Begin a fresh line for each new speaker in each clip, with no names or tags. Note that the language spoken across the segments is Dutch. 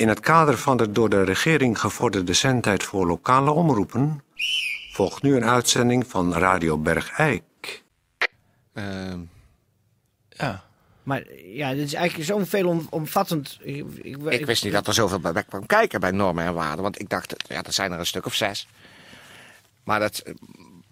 In het kader van de door de regering gevorderde zendtijd voor lokale omroepen... volgt nu een uitzending van Radio Bergijk.
Ehm,
Ja.
Maar ja, dit is eigenlijk zo'n veelomvattend... Ik, ik,
ik wist niet dat er zoveel bij kwam kijken bij normen en waarden. Want ik dacht, ja, er zijn er een stuk of zes. Maar dat,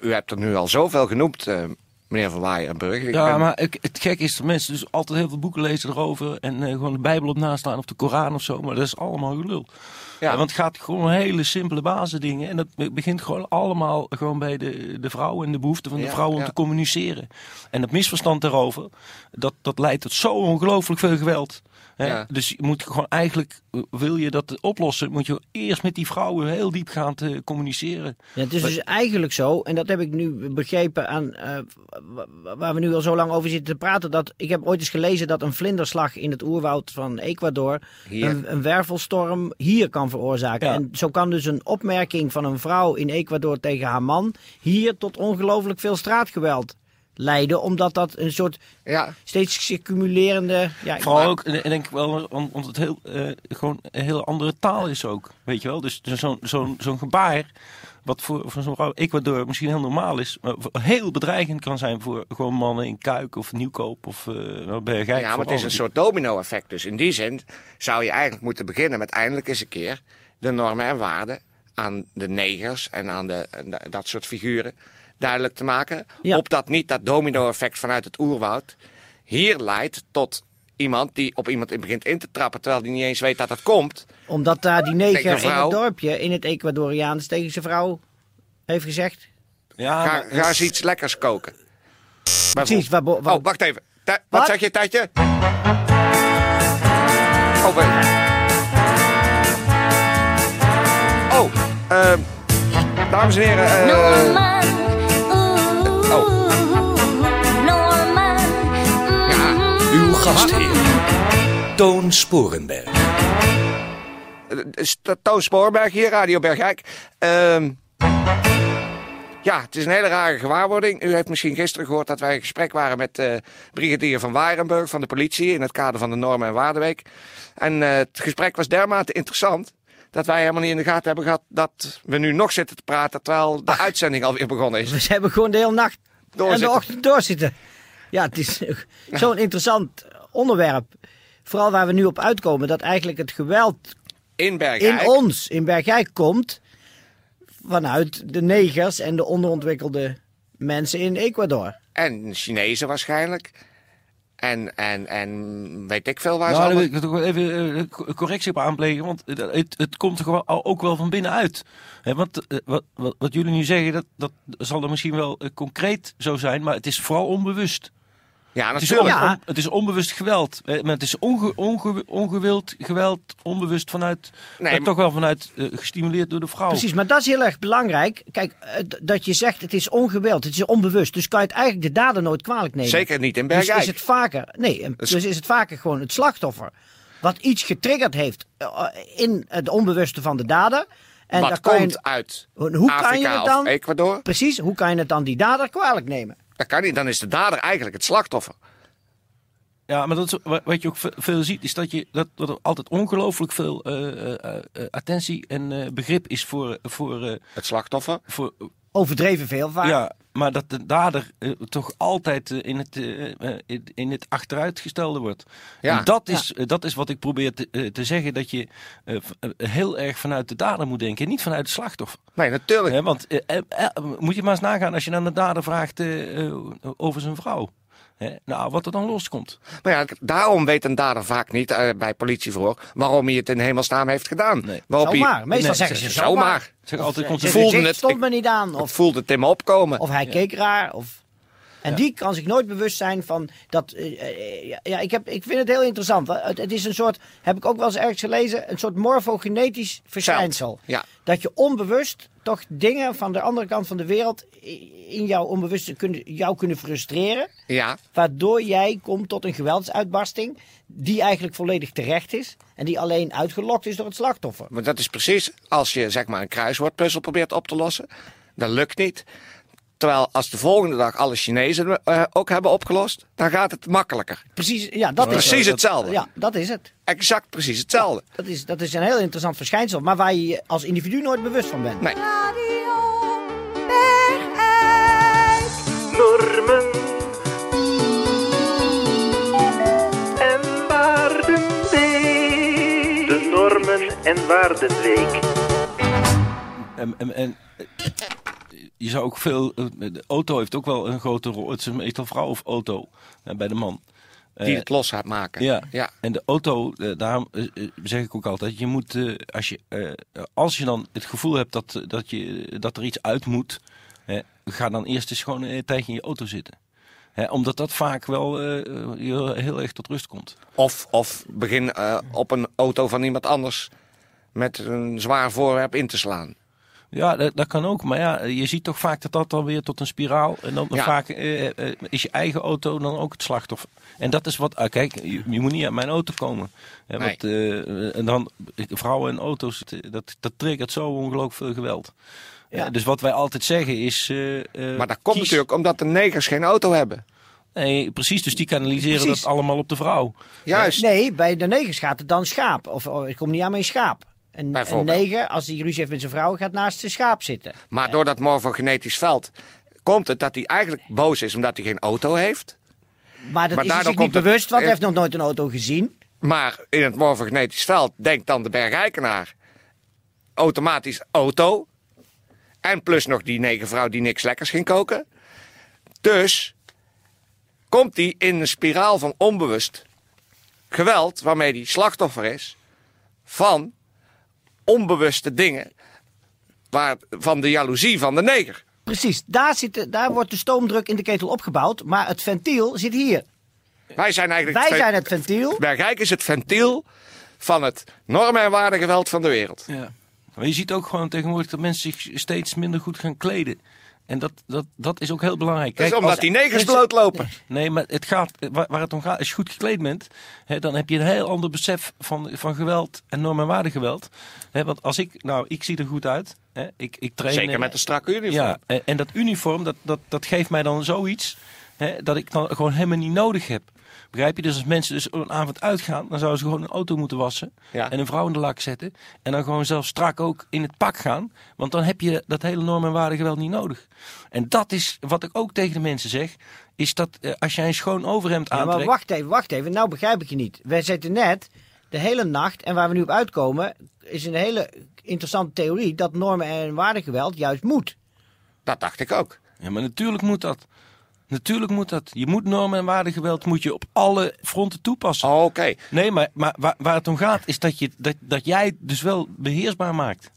u hebt er nu al zoveel genoemd, eh, meneer Van Waaienburg. Ik
Ja,
ben-
maar ik, het gekke is dat mensen dus altijd heel veel boeken lezen erover. En eh, gewoon de Bijbel op nastaan of de Koran of zo. Maar dat is allemaal gelul.
Ja.
Want het gaat gewoon om hele simpele basisdingen. En dat be- begint gewoon allemaal gewoon bij de, de vrouw en de behoefte van de
Ja,
vrouw om
ja.
te communiceren. En het misverstand daarover, dat, dat leidt tot zo ongelooflijk veel geweld.
Ja.
Dus je moet gewoon eigenlijk, wil je dat oplossen, moet je eerst met die vrouwen heel diepgaand eh, communiceren.
Ja, het is dus eigenlijk zo, en dat heb ik nu begrepen aan eh, wa- wa- waar we nu al zo lang over zitten te praten. Dat, ik heb ooit eens gelezen dat een vlinderslag in het oerwoud van Ecuador een, een wervelstorm hier kan veroorzaken.
Ja.
En zo kan dus een opmerking van een vrouw in Ecuador tegen haar man hier tot ongelooflijk veel straatgeweld leiden. Omdat dat een soort
ja,
steeds circumulerende... Ja, ik-
Vooral ook, en denk ik wel, om- omdat het heel, eh, gewoon een hele andere taal is ook. Weet je wel? Dus zo'n zo'n zo'n gebaar, wat voor, voor zo'n vrouw Ecuador misschien heel normaal is, maar heel bedreigend kan zijn voor gewoon mannen in Kuik of Nieuwkoop of uh, Bergijk.
ja, maar het is een soort domino-effect. Dus in die zin zou je eigenlijk moeten beginnen met eindelijk eens een keer de normen en waarden aan de negers en aan de- dat soort figuren duidelijk te maken.
Ja.
Opdat niet dat domino-effect vanuit het oerwoud hier leidt tot iemand die op iemand begint in te trappen terwijl die niet eens weet dat dat komt.
Omdat daar die neger
een
in
vrouw.
het dorpje, in het Ecuadoriaans, tegen zijn vrouw heeft gezegd.
Ja,
Ga,
maar-
ga eens iets lekkers koken.
Precies, waar,
Oh, wacht even. Wat?
Wat?
zeg je, Tijdje? Oh. Oh, ehm, dames en heren. eh, oh.
Norman,
ja,
Uw gastheer, Toon Sporenberg.
eh, St- Toon Spoorberg hier, Radio Bergijk. Ehm, ja, het is een hele rare gewaarwording. U heeft misschien gisteren gehoord dat wij in gesprek waren met eh brigadier van Warenburg van de politie in het kader van de Normen en Waardenweek. En eh, het gesprek was dermate interessant dat wij helemaal niet in de gaten hebben gehad dat we nu nog zitten te praten terwijl de uitzending alweer begonnen is.
Ze hebben gewoon de hele nacht en de
Doorzitten.
ochtend doorzitten. Ja, het is zo'n interessant onderwerp. Vooral waar we nu op uitkomen, dat eigenlijk het geweld
In Bergijk.
in ons, in Bergijk, komt vanuit de negers en de onderontwikkelde mensen in Ecuador.
En Chinezen waarschijnlijk. En, en, en weet ik veel waar ze
Nou, wil
allemaal...
ik toch wel even eh, co- correctie op aanplegen, want het, het, komt gewoon ook wel van binnenuit. Want eh, wat, wat, wat jullie nu zeggen, dat, dat zal er misschien wel eh, concreet zo zijn, maar het is vooral onbewust.
Ja,
Het is,
natuurlijk.
On- het is onbewust geweld. Eh, Maar het is onge, onge- ongewild geweld, onbewust vanuit,
Nee, maar-
toch wel vanuit, eh, gestimuleerd door de vrouw.
Precies, maar dat is heel erg belangrijk. Kijk, eh, dat je zegt het is ongewild, het is onbewust. Dus kan je het eigenlijk de dader nooit kwalijk nemen.
Zeker niet in
Dus
Bergijk.
is het vaker, nee,
Dus-
dus is het vaker gewoon het slachtoffer. Wat iets getriggerd heeft in het onbewuste van de dader. En kan
komt
je,
uit
hoe kan je
Afrika
het
of
dan,
Ecuador?
precies, hoe kan je het dan die dader kwalijk nemen?
Dat kan niet. Dan is de dader eigenlijk het slachtoffer.
Ja, maar dat is, wat je ook ve- veel ziet, is dat, je, dat, dat er altijd ongelooflijk veel eh, attentie en begrip is voor, voor,
Het slachtoffer.
voor
Overdreven veel vaak.
Ja, maar dat de dader eh, toch altijd eh, in, het, eh, eh, in- het achteruitgestelde wordt.
Ja.
En dat is, dat is wat ik probeer te, te zeggen. Dat je heel erg vanuit de dader moet denken. Niet vanuit het slachtoffer.
Nee, natuurlijk.
Hè, want moet je maar eens nagaan als je aan de dader vraagt over zijn vrouw. Hè, nou, wat er dan loskomt.
Maar ja, daarom weet een dader vaak niet eh, bij politieverhoor waarom hij het in hemelsnaam heeft gedaan.
Nee.
Waarop hij-
Zomaar, meestal
Nee,
zeggen ze zomaar.
Zomaar.
Zeg altijd
voelde het,
stond
ik-
me niet aan. Of,
voelde het in me opkomen.
of hij keek raar. Of, en die kan zich nooit bewust zijn van dat. eh, eh, ja, ja, ik, heb, ik vind het heel interessant. Het, het is een soort, heb ik ook wel eens ergens gelezen, een soort morfogenetisch verschijnsel.
Ja.
Dat je onbewust toch dingen van de andere kant van de wereld in jouw onbewuste kunnen, jou kunnen frustreren.
Ja,
Waardoor jij komt tot een geweldsuitbarsting die eigenlijk volledig terecht is. En die alleen uitgelokt is door het slachtoffer.
maar dat is precies als je zeg maar een kruiswoordpuzzel probeert op te lossen. Dat lukt niet. Terwijl als de volgende dag alle Chinezen eh, ook hebben opgelost, dan gaat het makkelijker.
Precies, ja, dat is
Precies
het.
hetzelfde.
Ja, dat is het.
Exact precies hetzelfde.
Dat is, dat is een heel interessant verschijnsel, maar waar je je als individu nooit bewust van bent.
Nee.
Normen en waardenweek. De normen en waardenweek.
En, en, en, je zou ook veel. eh, De auto heeft ook wel een grote rol. Het is meestal vrouw of auto eh, bij de man.
Die
Eh,
het los gaat maken.
Ja.
ja.
En de auto, daarom zeg ik ook altijd, je moet, als, je, als je dan het gevoel hebt dat, dat, je, dat er iets uit moet, ga dan eerst eens gewoon een tijdje in je auto zitten. Omdat dat vaak wel je heel erg tot rust komt.
Of, of begin op een auto van iemand anders met een zwaar voorwerp in te slaan.
Ja, dat, dat kan ook. Maar ja, je ziet toch vaak dat dat dan weer tot een spiraal. En dan
Ja.
vaak eh, eh, is je eigen auto dan ook het slachtoffer. En dat is wat. ah, kijk, je, je moet niet uit mijn auto komen. Hè,
Nee.
want, eh, en dan vrouwen en auto's, eh, dat, dat triggert zo ongelooflijk veel geweld.
Ja.
Eh, dus wat wij altijd zeggen is. eh, eh,
Maar dat komt
kies-
natuurlijk omdat de negers geen auto hebben.
Nee, precies. Dus die kanaliseren
Precies.
dat allemaal op de vrouw.
Juist.
Nee, bij de negers gaat het dan schaap. Of oh, ik kom niet aan mijn schaap. Een, neger, als hij ruzie heeft met zijn vrouw, gaat naast zijn schaap zitten.
Maar door dat morfogenetisch veld komt het dat hij eigenlijk boos is omdat hij geen auto heeft.
Maar dat
Maar
is hij
daardoor
zich niet bewust, want hij
eh,
heeft nog nooit een auto gezien.
Maar in het morfogenetisch veld denkt dan de bergrijkenaar automatisch auto. En plus nog die negervrouw die niks lekkers ging koken. Dus komt hij in een spiraal van onbewust geweld waarmee hij slachtoffer is van onbewuste dingen. Waar, van de jaloezie van de neger.
Precies, daar, zit de- daar wordt de stoomdruk in de ketel opgebouwd, maar het ventiel zit hier.
Wij zijn eigenlijk
Wij
het
zijn het ventiel.
Bergrijk is het ventiel van het normen- en waardegeweld van de wereld.
Ja. Maar je ziet ook gewoon tegenwoordig dat mensen zich steeds minder goed gaan kleden. En dat, dat, dat is ook heel belangrijk. Kijk,
omdat
als-
die negers blootlopen.
Nee, maar het gaat, waar, waar het om gaat, als je goed gekleed bent, hè, dan heb je een heel ander besef van, van geweld en norm- en waardegeweld. Hè, want als ik, nou, ik zie er goed uit. Hè, ik, ik train,
Zeker met een strakke uniform.
Ja, en, en dat uniform, dat, dat, dat geeft mij dan zoiets hè, dat ik dan gewoon helemaal niet nodig heb. Begrijp je? Dus als mensen dus een avond uitgaan, dan zouden ze gewoon een auto moeten wassen.
Ja.
En een vrouw in de lak zetten. En dan gewoon zelf strak ook in het pak gaan. Want dan heb je dat hele norm- en waardegeweld niet nodig. En dat is wat ik ook tegen de mensen zeg. Is dat eh, als jij een schoon overhemd
Ja,
aantrekt.
maar wacht even, wacht even. Nou begrijp ik je niet. Wij zitten net de hele nacht, en waar we nu op uitkomen, is een hele interessante theorie dat normen en waardegeweld juist moet.
Dat dacht ik ook.
Ja, maar natuurlijk moet dat. Natuurlijk moet dat. Je moet normen en waardegeweld moet je op alle fronten toepassen.
Oh, Oké.
Nee, maar, maar waar, waar het om gaat is dat, je, dat, dat jij het dus wel beheersbaar maakt.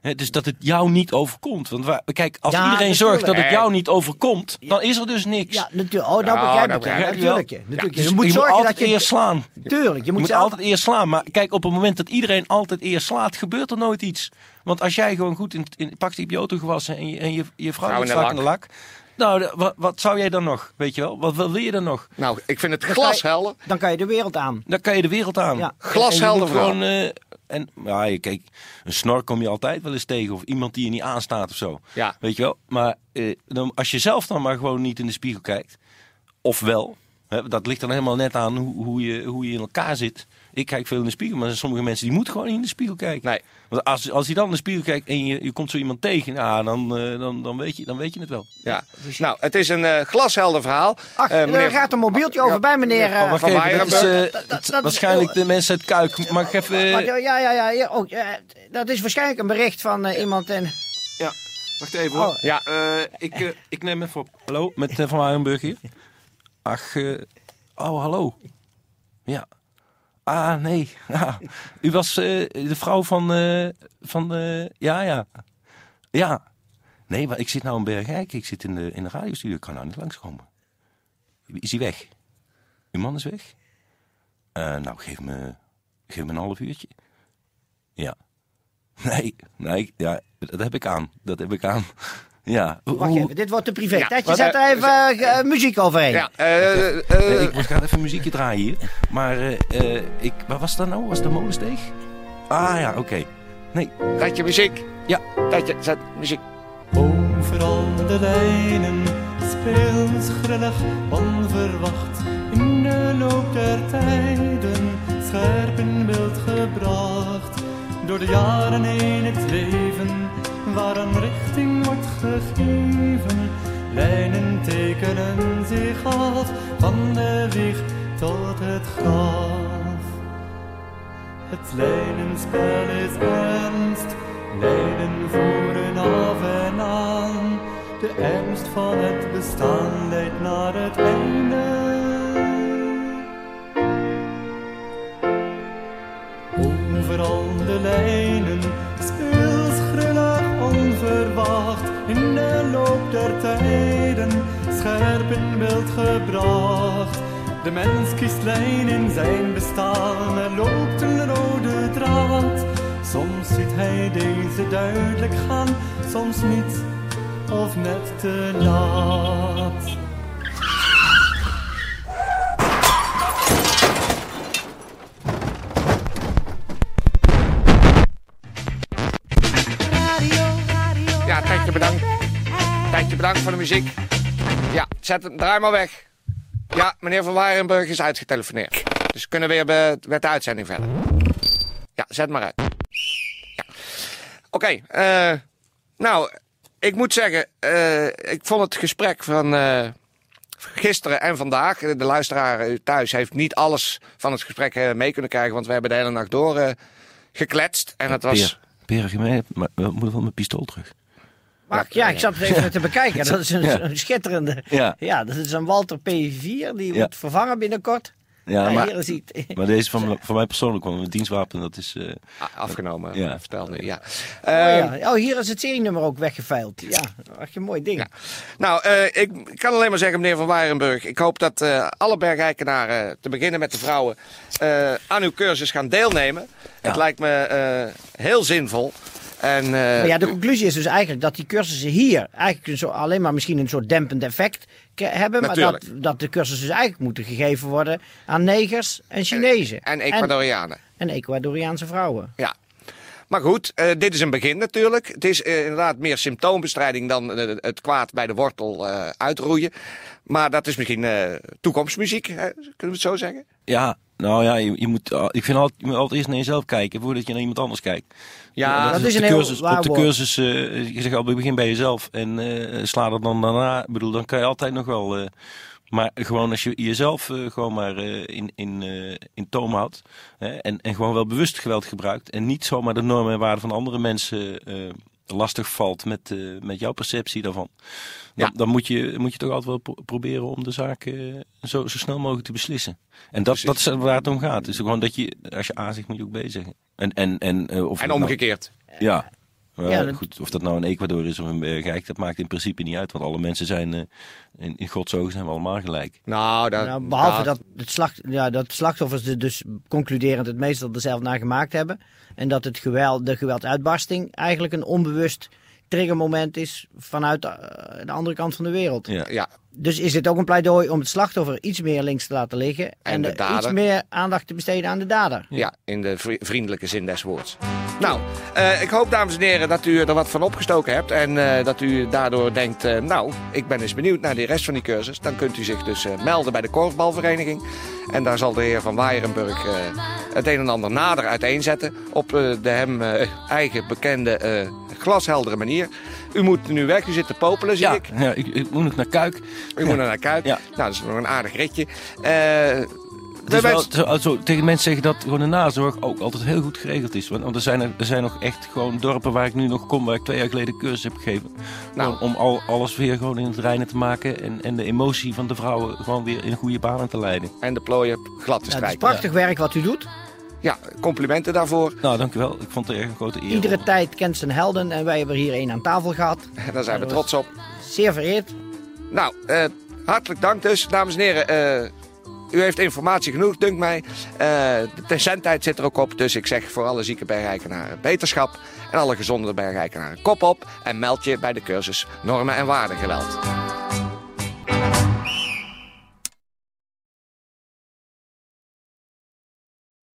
Hè, dus dat het jou niet overkomt. Want waar, kijk, als
Ja,
iedereen
natuurlijk.
zorgt dat het jou niet overkomt, dan is er dus niks.
Ja, natuurlijk. Oh, Nou, begrijp
dat
ik.
begrijp
Ja,
ik
natuurlijk. natuurlijk.
Dus
je moet
je
zorgen
altijd
dat je...
eerst slaan.
Tuurlijk, je
Je
moet,
altijd eerst slaan. Maar kijk, op het moment dat iedereen altijd eerst slaat, gebeurt er nooit iets. Want als jij gewoon goed in, in pak je je auto gewassen en je, en je, je vrouw
Vrouw in de
strak in de lak. Nou, wat, wat zou jij dan nog? Weet je wel? Wat, wat wil je dan nog?
Nou, ik vind het glashelder.
Dan kan je de wereld aan.
Dan kan je de wereld aan.
Ja.
Glashelder
gewoon. eh, en ja, je- kijk, een snor kom je altijd wel eens tegen. Of iemand die je niet aanstaat of zo.
Ja.
Weet je wel? Maar eh, dan, als je zelf dan maar gewoon niet in de spiegel kijkt. Of wel. Hè, dat ligt dan helemaal net aan hoe, hoe, je, hoe je in elkaar zit. Ik kijk veel in de spiegel. Maar sommige mensen die moeten gewoon niet in de spiegel kijken.
Nee.
Want als, als je dan in de spiegel kijkt en je, je komt zo iemand tegen. Ja, dan, eh, dan, dan, weet je, dan weet je het wel.
Ja. Nou, het is een eh, glashelder verhaal.
Ach,
Eh,
er gaat een mobieltje over bij meneer...
Oh,
Van
even, dat is, eh,
Dat- dat- dat
waarschijnlijk de mensen uit Kuik. Mag ik even...
Ja, ja, ja, ja, oh, ja, dat is waarschijnlijk een bericht van eh, iemand en...
Ja, wacht even hoor.
Oh.
Ja.
Eh, ik, ik neem even op. Hallo, met uh, Van Warenburg hier. Ach, eh, oh hallo. Ja. Ah, nee. Ja. U was eh, de vrouw van... eh, van eh, ja, ja. Ja. Nee, maar ik zit nou in Bergijk. Ik zit in de, in de radiostudio. Ik kan nou niet langskomen. Is hij weg? Uw man is weg? Nou, geef me, geef me een half uurtje. Ja. Nee, nee, ja, dat heb ik aan. Dat heb ik aan. Ja.
Wacht even, dit wordt te privé.
Ja,
Tijdje, zet er even eh, eh, muziek overheen.
Ja, eh, eh,
Nee, ik ga even muziekje draaien hier. Maar eh, eh, ik, waar was dat nou? Was het de molensteeg? Ah ja, oké. Nee.
dat je muziek.
Ja.
Dat je, zet muziek.
Over
Overal de lijnen speelt grillig onverwacht. In de loop der tijden scherp in beeld gebracht. Door de jaren heen het leven waar een richting wordt gegeven. Lijnen tekenen zich af van de wieg tot het graf. Het lijnenspel is ernst, lijnen voeren af en aan. De ernst van het bestaan leidt naar het einde. Overal de lijnen In de loop der tijden scherp in beeld gebracht. De mens kiest lijn in zijn bestaan, er loopt een rode draad. Soms ziet hij deze duidelijk gaan, soms niet, of net te laat.
Bedankt. Bedankt voor de muziek. Ja, zet hem, draai maar weg. Ja, meneer Van Warenburg is uitgetelefoneerd. Dus we kunnen weer met de uitzending verder. Ja, zet maar uit. Ja. Oké, eh, nou, ik moet zeggen, eh, ik vond het gesprek van eh, gisteren en vandaag. De luisteraar thuis heeft niet alles van het gesprek mee kunnen krijgen, want we hebben de hele nacht door gekletst. En het was.
Peer? Maar we moeten wel mijn pistool terug.
Maar ja, ik zat het even te bekijken. Dat is een,
Ja.
een schitterende.
Ja.
Ja, dat is een Walter P4. Die
Ja.
wordt vervangen binnenkort.
Ja,
Ja,
maar, maar deze van, van mij persoonlijk kwam een dienstwapen. Dat is... eh,
Afgenomen,
Ja.
vertelde ja.
Oh,
Ehm,
ja. oh, hier is het serienummer ook weggeveild. Ja, echt een mooi ding.
Ja. Nou, eh, ik kan alleen maar zeggen, meneer Van Warenburg. Ik hoop dat eh, alle bergijkenaren, te beginnen met de vrouwen, eh, aan uw cursus gaan deelnemen. Het lijkt me eh, heel zinvol. En, eh,
Maar ja, de conclusie is dus eigenlijk dat die cursussen hier eigenlijk een alleen maar misschien een soort dempend effect hebben. Maar dat, dat de cursussen dus eigenlijk moeten gegeven worden aan negers en Chinezen.
en Ecuadorianen.
En, en Ecuadoriaanse vrouwen.
Ja. Maar goed, eh, dit is een begin natuurlijk. Het is eh, inderdaad meer symptoombestrijding dan het kwaad bij de wortel eh, uitroeien. Maar dat is misschien eh, toekomstmuziek, hè? kunnen we het zo zeggen?
ja, nou ja, je, je moet, ah, ik vind altijd, je moet altijd eerst naar jezelf kijken voordat je naar iemand anders kijkt.
Ja,
dat is
de
een heel
cursus,
waar
Op de cursus, eh, je zegt altijd, begin bij jezelf en eh, sla dan daarna. Ik bedoel, dan kan je altijd nog wel... eh, maar gewoon als je jezelf eh, gewoon maar eh, in, in, eh, in toom houdt. Hè, en, en gewoon wel bewust geweld gebruikt. En niet zomaar de normen en waarden van andere mensen eh, lastig valt met, eh, met jouw perceptie daarvan. Dan,
Ja.
dan moet, je, moet je toch altijd wel pro- proberen om de zaak eh, zo, zo snel mogelijk te beslissen. En dat, dat is waar het om gaat. Dus gewoon dat je, als je A zegt, moet je ook B zeggen. En, en, en, eh, of
En
nou-
omgekeerd.
ja. Maar
Ja, dat-
goed, of dat nou in Ecuador is of in Bergijk, dat maakt in principe niet uit. Want alle mensen zijn, eh, in, in Gods ogen zijn we allemaal gelijk.
Nou, dat,
Nou, behalve
nou,
dat, het slacht, ja, dat slachtoffers er dus concluderend het meestal er zelf naar gemaakt hebben. En dat het geweld, de gewelduitbarsting eigenlijk een onbewust triggermoment is vanuit eh, de andere kant van de wereld.
Ja.
Ja,
Dus is het ook een pleidooi om het slachtoffer iets meer links te laten liggen. En,
de
de-
dader.
iets meer aandacht te besteden aan de dader.
Ja, in de vri- vriendelijke zin des woords. Nou, eh, ik hoop dames en heren dat u er wat van opgestoken hebt. En eh, dat u daardoor denkt, eh, nou, ik ben eens benieuwd naar de rest van die cursus. Dan kunt u zich dus melden bij de korfbalvereniging. En daar zal de heer Van Weirenburg eh, het een en ander nader uiteenzetten. Op de hem eigen bekende glasheldere manier. U moet nu weg, u zit te popelen, zie
Ja,
ik.
ja ik, ik moet nog naar Kuik.
U moet naar Kuik.
Ja.
Nou, dat is nog een aardig ritje. Eh,
is wel, zo, zo, tegen mensen zeggen dat gewoon de nazorg ook altijd heel goed geregeld is. Want, want er, zijn er, er zijn nog echt gewoon dorpen waar ik nu nog kom, waar ik twee jaar geleden cursus heb gegeven.
Nou.
Om al, alles weer gewoon in het reinen te maken en, en de emotie van de vrouwen gewoon weer in goede banen te leiden.
En de plooien glad te
Ja, het is
strijken.
prachtig werk wat u doet.
Ja, complimenten daarvoor.
Nou, dankjewel. Ik vond het erg een grote eer.
Iedere tijd kent zijn helden. En wij hebben er hier één aan tafel gehad.
Daar zijn we trots op.
Zeer vereerd.
Nou, eh, hartelijk dank dus, dames en heren. eh, u heeft informatie genoeg, dunkt mij. Eh, de zendtijd zit er ook op, dus ik zeg voor alle zieke bergrijkenaren beterschap. En alle gezonde bergrijkenaren kop op en meld je bij de cursus Normen en Waardengeweld.